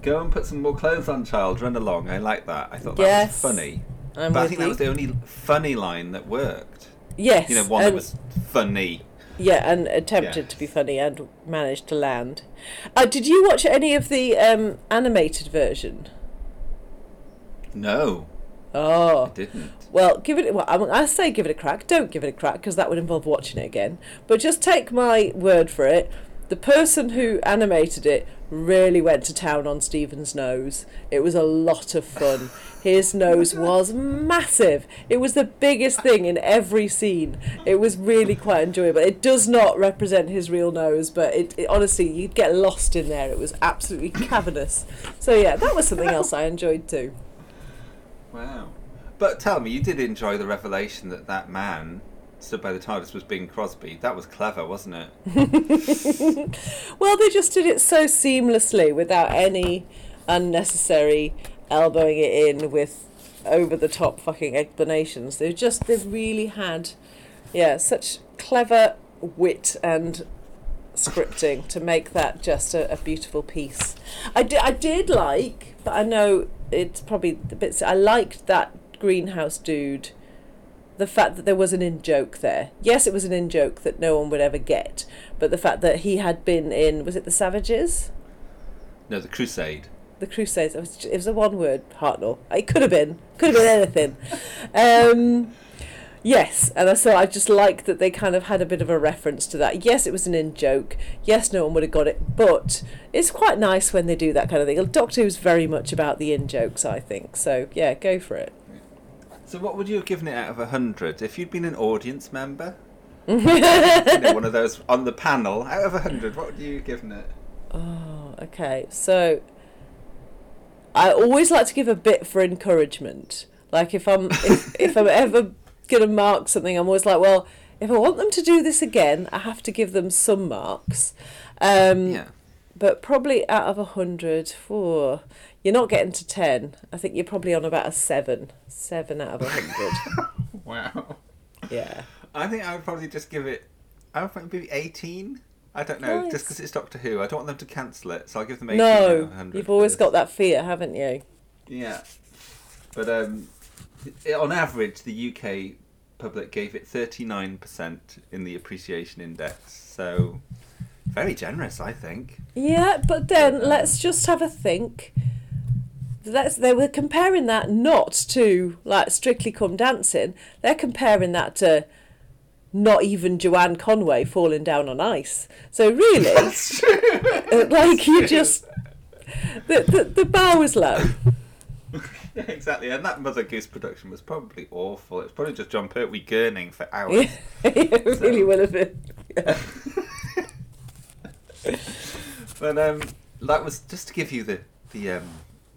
go and put some more clothes on, child. Run along. I like that. I thought that Yes. was funny. I'm but I with think you. that was the only funny line that worked. Yes, You know, one that and- was funny. Yeah, and attempted to be funny and managed to land. Uh, did you watch any of the um, animated version? No, Oh, I didn't. well, give it. Well, I, mean, I say give it a crack. Don't give it a crack because that would involve watching it again. But just take my word for it. The person who animated it really went to town on Steven's nose. It was a lot of fun. His nose was massive. It was the biggest thing in every scene. It was really quite enjoyable. It does not represent his real nose, but it, it honestly you'd get lost in there. It was absolutely cavernous. So yeah, that was something else I enjoyed too. Wow. But tell me, you did enjoy the revelation that that man stood by the TARDIS was Bing Crosby. That was clever, wasn't it? Well, they just did it so seamlessly without any unnecessary elbowing it in with over the top fucking explanations. They just they've really had yeah, such clever wit and scripting to make that just a, a beautiful piece. I did, I did like, but I know it's probably the bits I liked that greenhouse dude the fact that there was an in joke there. Yes, it was an in joke that no one would ever get, but the fact that he had been in was it the Savages, No, the Crusade. the Crusades. It was, it was a one word Hartnell. It could have been, could have been anything. Um, Yes, and I- so I just like that they kind of had a bit of a reference to that. Yes, it was an in joke. Yes, no one would have got it, but it's quite nice when they do that kind of thing. Doctor Who's very much about the in jokes, I think. So yeah, go for it. So, what would you have given it out of a hundred if you'd been an audience member? you know, one of those on the panel. Out of a hundred, what would you have given it? Oh, okay. So I always like to give a bit for encouragement. Like if I'm if, if I'm ever gonna mark something, I'm always like, well, if I want them to do this again, I have to give them some marks. Um, Yeah. But probably out of a hundred, oh, you're not getting to ten. I think you're probably on about a seven, seven out of a hundred. Wow. yeah. I think I would probably just give it. I would probably maybe eighteen. I don't know, just because it's Doctor Who. I don't want them to cancel it, so I'll give them eighteen. out No, of 100 you've always got that fear, haven't you? Yeah, but um, on average, the UK public gave it thirty-nine percent in the appreciation index. So very generous, I think. Yeah, but then let's just have a think. Let's, they were comparing that not to like Strictly Come Dancing. They're comparing that to not even Joanne Conway falling down on ice. So really, uh, like you just the, the the bar was low. Yeah, exactly. And that Mother Goose production was probably awful. It's probably just Jon Pertwee gurning for hours. it really would have been. Yeah. But um, that was just to give you the the um,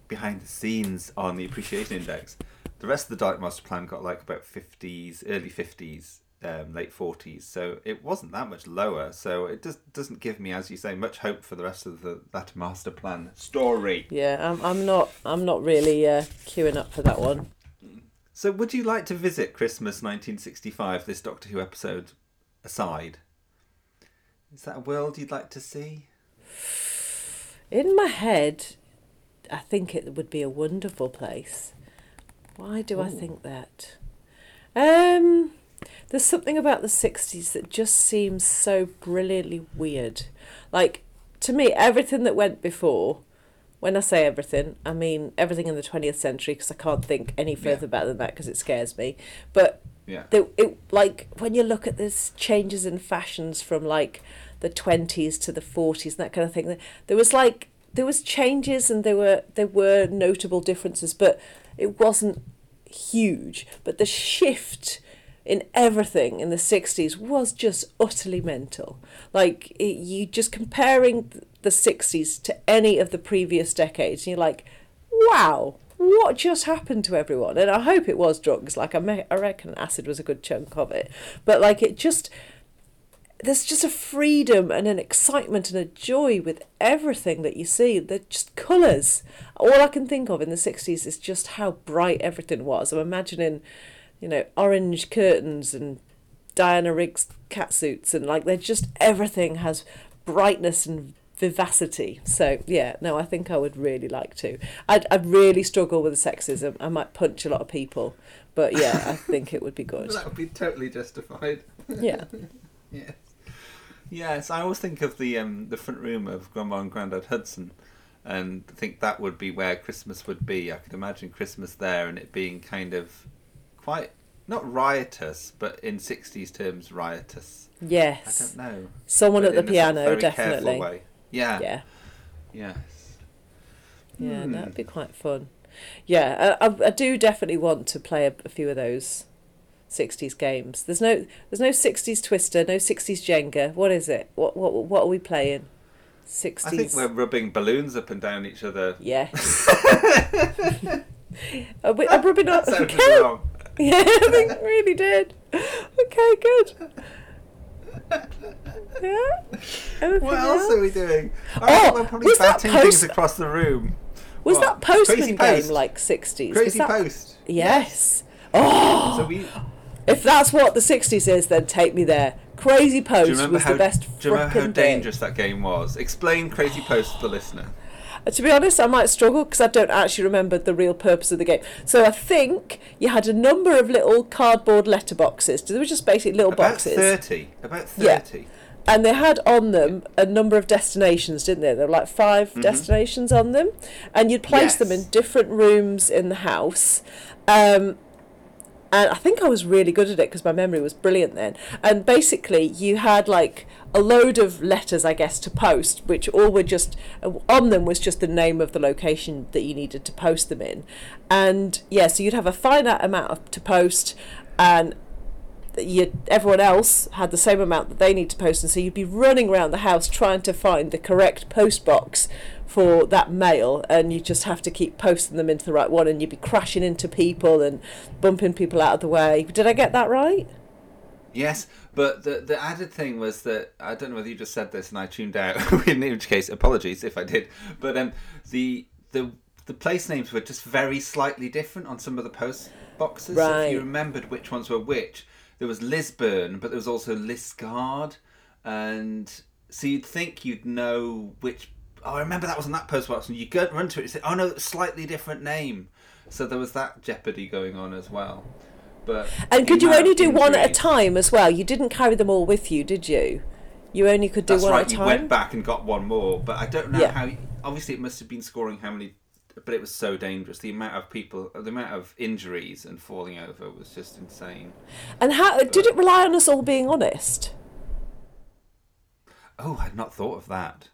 behind the scenes on the appreciation index. The rest of the Dalek Master Plan got like about fifties, early fifties, um, late forties. So it wasn't that much lower. So it just doesn't give me, as you say, much hope for the rest of the that Master Plan story. Yeah, I'm, I'm not I'm not really uh, queuing up for that one. So would you like to visit Christmas 1965? This Doctor Who episode aside, is that a world you'd like to see? In my head, I think it would be a wonderful place. Why do I think that? Um, there's something about the 60s that just seems so brilliantly weird. Like, to me, everything that went before, when I say everything, I mean everything in the 20th century because I can't think any further back than that because it scares me. But Yeah. the, it, like, when you look at this changes in fashions from like the 20s to the 40s and that kind of thing, there was like, there was changes and there were there were notable differences, but it wasn't huge. But the shift in everything in the 60s was just utterly mental. Like, it, you just comparing the 60s to any of the previous decades, and you're like, wow, what just happened to everyone? And I hope it was drugs. Like, I, me- I reckon acid was a good chunk of it. But, like, it just there's just a freedom and an excitement and a joy with everything that you see. They're just colours. All I can think of in the 60s is just how bright everything was. I'm imagining, you know, orange curtains and Diana Rigg's catsuits and like they're just everything has brightness and vivacity. So yeah, no, I think I would really like to. I'd, I'd really struggle with the sexism. I might punch a lot of people, but yeah, I think it would be good. That would be totally justified. Yeah. yes. Yes, I always think of the um, the front room of Grandma and Grandad Hudson, and think that would be where Christmas would be. I could imagine Christmas there, and it being kind of quite not riotous, but in '60s terms, riotous. Yes. I don't know. Someone But at the sort of piano, very definitely. way. Yeah. Yeah. Yes. Yeah, Hmm. that'd be quite fun. Yeah, I, I, I do definitely want to play a, a few of those '60s games. There's no, there's no '60s Twister, no '60s Jenga. What is it? What, what, what are we playing? '60s. I think we're rubbing balloons up and down each other. Yes. Are we, I'm rubbing That up. sounded Okay. wrong. Yeah, I think it really did. Okay, good. Yeah. Anything What else else? are we doing? I Oh, we're probably that batting post- things across the room. Was What? that Postman Crazy game Post. like 60s? Crazy that- Post. Yes. Oh, So we. Oh! If that's what the 60s is, then take me there. Crazy Post was how? the best do you remember how dangerous that game was? Explain Crazy Post to the listener. Uh, To be honest, I might struggle because I don't actually remember the real purpose of the game. So I think you had a number of little cardboard letterboxes. They were just basically little About boxes. thirty. About thirty. Yeah. And they had on them a number of destinations, didn't they? There were like 5 Mhm. destinations on them. And you'd place them in different rooms in the house. Um, and I think I was really good at it because my memory was brilliant then. And basically, you had like a load of letters, I guess, to post, which all were just uh, on them was just the name of the location that you needed to post them in, and yeah, so you'd have a finite amount of, to post, and you, everyone else had the same amount that they need to post, and so you'd be running around the house trying to find the correct post box for that mail, and you just have to keep posting them into the right one, and you'd be crashing into people and bumping people out of the way. Did I get that right? Yes, but the the added thing was that I don't know whether you just said this and I tuned out. In which case, apologies if I did. But um, the the the place names were just very slightly different on some of the post boxes. So if you remembered which ones were which, there was Lisburn, but there was also Liscard, and so you'd think you'd know which. Oh, I remember that was on that post box, and you go run to it and say, "Oh no, slightly different name." So there was that jeopardy going on as well. But And could you only do one at a time as well? You didn't carry them all with you, did you? You only could do That's one right. at a time. You went back and got one more, but I don't know Yeah. how. Obviously, it must have been scoring how many, but it was so dangerous. The amount of people, the amount of injuries and falling over was just insane. And how did it rely on us all being honest? Oh, I'd not thought of that.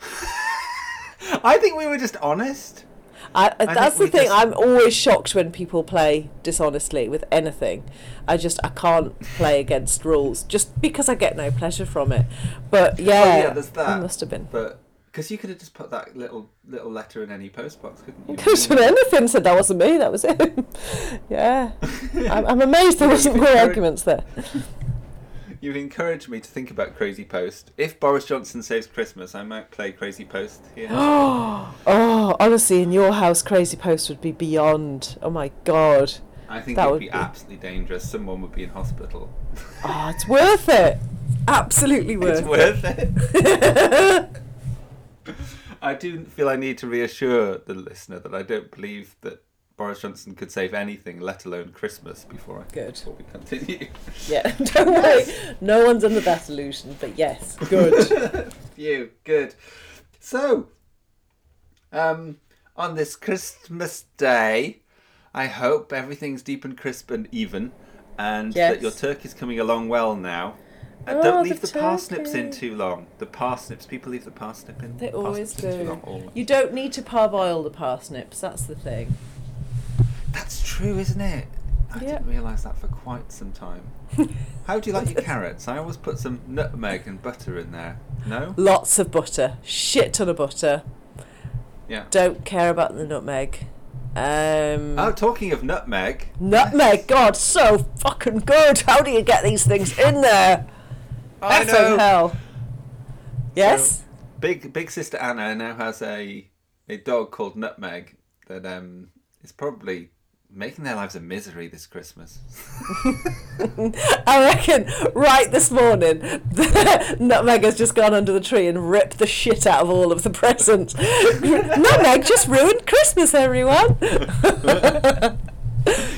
I think we were just honest. I, think that's the thing. just- I'm always shocked when people play dishonestly with anything. I just I can't play against rules just because I get no pleasure from it. But yeah, Oh, yeah, there's that. must have been. But because you could have just put that little little letter in any postbox, couldn't you? Could have anything. Said that wasn't me. That was him. yeah, I'm, I'm amazed there wasn't more arguments there. You've encouraged me to think about Crazy Post. If Boris Johnson saves Christmas, I might play Crazy Post here. oh, honestly, in your house, Crazy Post would be beyond. Oh my god. I think that it would be, be- absolutely dangerous. Someone would be in hospital. Oh, it's worth it. Absolutely worth it. it's worth it. I do feel I need to reassure the listener that I don't believe that Boris Johnson could save anything, let alone Christmas, before I Good. before we continue. Yeah, don't worry. No one's under that illusion, but yes, good. you good. So, um, on this Christmas day, I hope everything's deep and crisp and even, and that your turkey's coming along well now. And Oh, don't leave the the, parsnips in too long. The parsnips, people leave the parsnip in. They always parsnips in too do. long, always. You don't need to parboil the parsnips. That's the thing. That's true, isn't it? I Yeah. didn't realise that for quite some time. How do you like your carrots? I always put some nutmeg and butter in there. No? Lots of butter. Shit ton of butter. Yeah. Don't care about the nutmeg. Um, Oh, talking of nutmeg, nutmeg. God, so fucking good. How do you get these things in there? I Effing know. hell. Yes. Big big sister Anna now has a a dog called Nutmeg that um is probably making their lives a misery this Christmas. I reckon right this morning, Nutmeg has just gone under the tree and ripped the shit out of all of the presents. Nutmeg just ruined Christmas, everyone.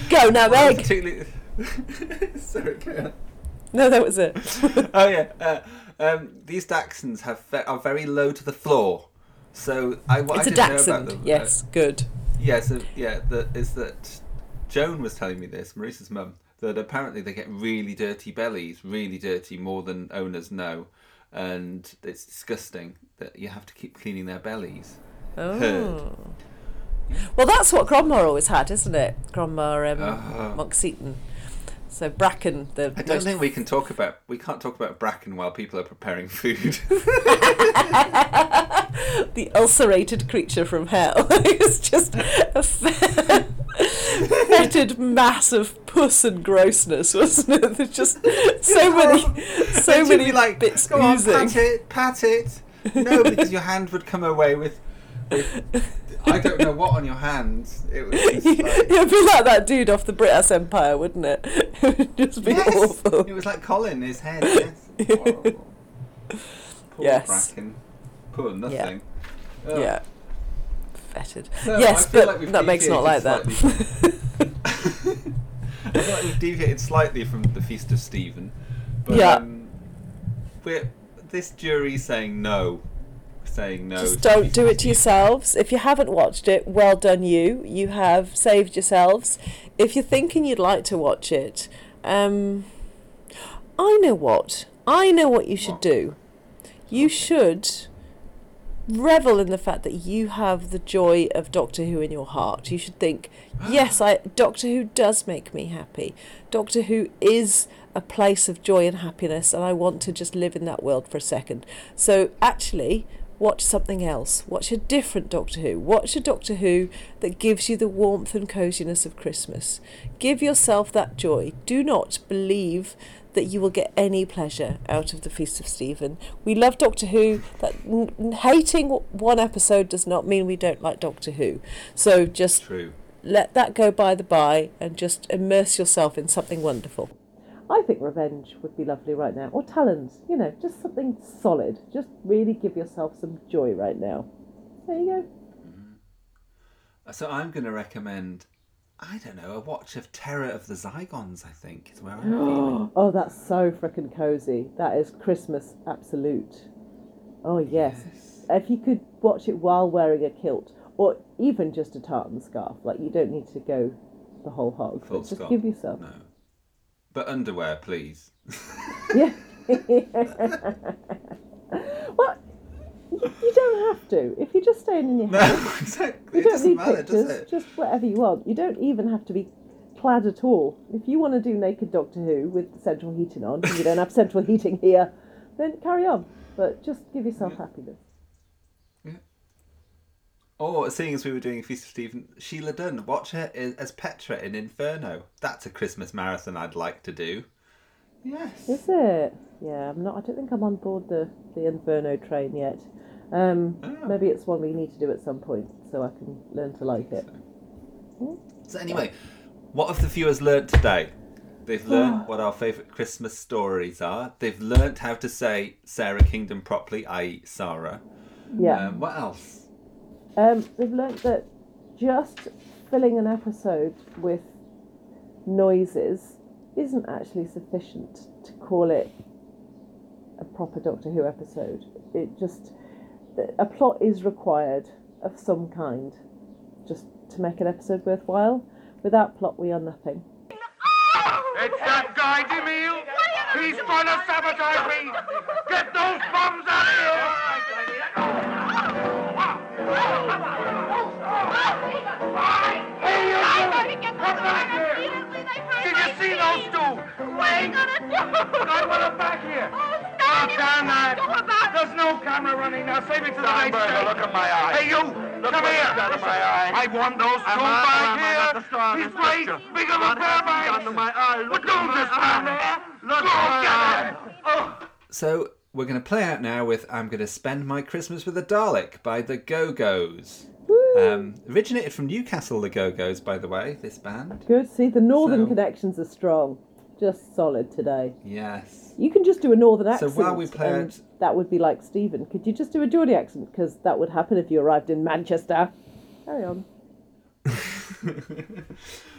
Go, Nutmeg. Particularly, sorry. No, that was it. oh yeah. Uh, um, these Dachshunds have ve- are very low to the floor. So I what It's I a didn't know about dachshund. them, uh, Yes, good. Yeah, so yeah, that is that Joan was telling me this, Maurice's mum, that apparently they get really dirty bellies, really dirty, more than owners know, and it's disgusting that you have to keep cleaning their bellies. Heard. Oh. Well, that's what Grandma always had, isn't it? Grandma um, Oh. Monkseaton. So Bracken, the I don't most think we can talk about we can't talk about bracken while people are preparing food. the ulcerated creature from hell. it's just a fetid mass of pus and grossness, wasn't it? There's just so many, so many like, bits Go on, oozing. pat it, pat it. No, because your hand would come away with, with I don't know what on your hands. It just like, It'd be like that dude off the British Empire, wouldn't it? It would just be Yes! awful. It was like Colin, his head. Yes. Poor Yes. Bracken. Poor nothing. Yeah. Ugh. Yeah. Fetid. I yes, but like that makes not like that. I feel like we've deviated slightly from the Feast of Steven. But, Yeah. Um, we're, this jury saying no. Saying no. Just don't do it to yourselves. If you haven't watched it, well done you. You have saved yourselves. if you're thinking you'd like to watch it, um, I know what. I know what you should do. You should revel in the fact that you have the joy of Doctor Who in your heart. You should think, yes, I Doctor Who does make me happy. Doctor Who is a place of joy and happiness, and I want to just live in that world for a second. So actually, watch something else. Watch a different Doctor Who. Watch a Doctor Who that gives you the warmth and coziness of Christmas. Give yourself that joy. Do not believe that you will get any pleasure out of the Feast of Steven. We love Doctor Who. That n- n- hating one episode does not mean we don't like Doctor Who. So just True. let that go by the by and just immerse yourself in something wonderful. I think Revenge would be lovely right now, or Talons. You know, just something solid. Just really give yourself some joy right now. There you go. Mm-hmm. So I'm going to recommend, I don't know, a watch of Terror of the Zygons. I think is where I'm feeling. oh, that's so frickin' cozy. That is Christmas absolute. Oh yes. If you could watch it while wearing a kilt, or even just a tartan scarf, like you don't need to go the whole hog. Full just stop. give yourself. No. But underwear, please. Yeah. well, you, don't have to. If you're just staying in your No, house, exactly. you It don't doesn't need matter, pictures. Just whatever you want. You don't even have to be clad at all. If you want to do naked Doctor Who with central heating on, you don't have central heating here, then carry on. But just give yourself happiness. Or seeing as we were doing Feast of Steven, Sheila Dunn, watch her as Petra in Inferno. That's a Christmas marathon I'd like to do. Yes. Is it? Yeah, I'm not. I don't think I'm on board the the Inferno train yet. Um, Oh. Maybe it's one we need to do at some point, so I can learn to like it. So anyway, what have the viewers learnt today? They've learned what our favourite Christmas stories are. They've learnt how to say Sarah Kingdom properly, i.e. Sarah. Yeah. Um, what else? Um, they've learnt that just filling an episode with noises isn't actually sufficient to call it a proper Doctor Who episode. It just a plot is required of some kind, just to make an episode worthwhile. Without plot, we are nothing. It's that guy, DeMille. He's to sabotage me. Get those out of here. Hey, you two! Come back here! Did you see those two? What are you gonna do? I want them back here. Oh, oh damn that. There's no camera running now. Save it to the next day. look at my eye. Hey, you! come here. Look my eye. I want those two back here. He's great. Big of a pair of eyes. Under my eye. Look at this man there. Look at him. Oh. So we're going to play out now with "I'm Going to Spend My Christmas with a Dalek" by the Go Go's. Um, originated from Newcastle, the Go Go's, by the way. This band. Good. See, the northern So- connections are strong. Just solid today. Yes. You can just do a northern accent. So while we play and out- that would be like Steven. Could you just do a Geordie accent? Because that would happen if you arrived in Manchester. Carry on.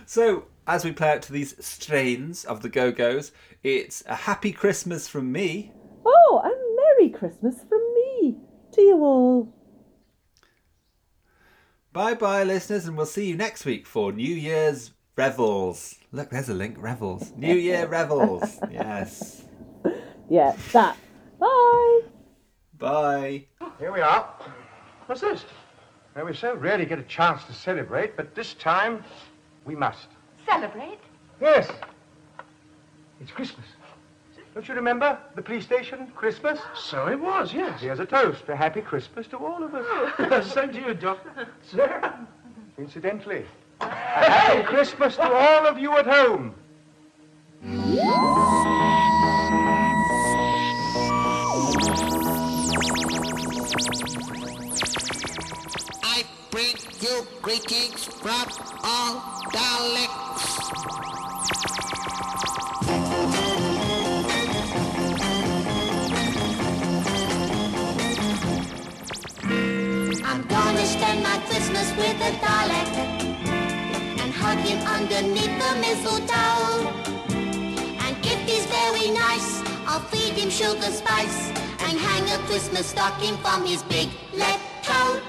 So as we play out to these strains of the Go Go's, it's a happy Christmas from me. Oh, and Merry Christmas from me to you all. Bye bye, listeners, and we'll see you next week for New Year's revels. Look, there's a link. Revels. New Year revels. Yes. Yeah, that. Bye. Bye. Here we are. What's this? Well, we so rarely get a chance to celebrate, but this time we must. Celebrate? Yes. It's Christmas. Don't you remember the police station, Christmas? So it was, yes. Here's a toast. A happy Christmas to all of us. Oh. Same to you, Doctor. Sir. Incidentally, a happy Christmas to all of you at home. I bring you greetings from all Daleks. With a Dalek and hug him underneath the mistletoe. And if he's very nice, I'll feed him sugar spice and hang a Christmas stocking from his big left toe.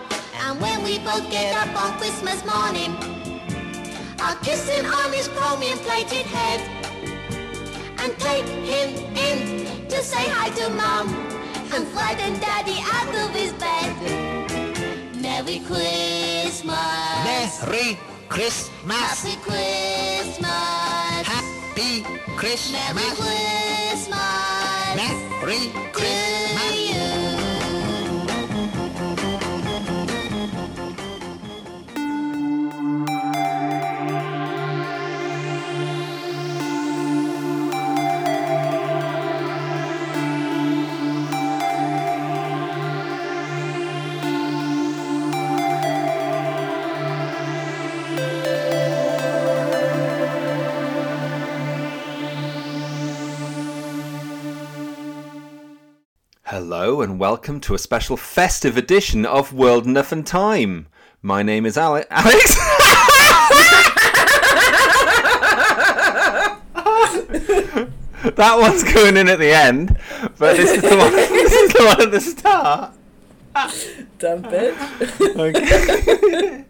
And when we both get up on Christmas morning, I'll kiss him on his chromium plated head and take him in to say hi to mom and frighten daddy out of his bed. Merry Christmas. Merry Christmas. Happy Christmas. Happy Christmas. Merry Christmas. Merry Christmas. Hello and welcome to a special festive edition of World Enough and Time. My name is Ale- Alex. that one's going in at the end, but this is the one. This is the one at the start. Dumb bitch. Okay.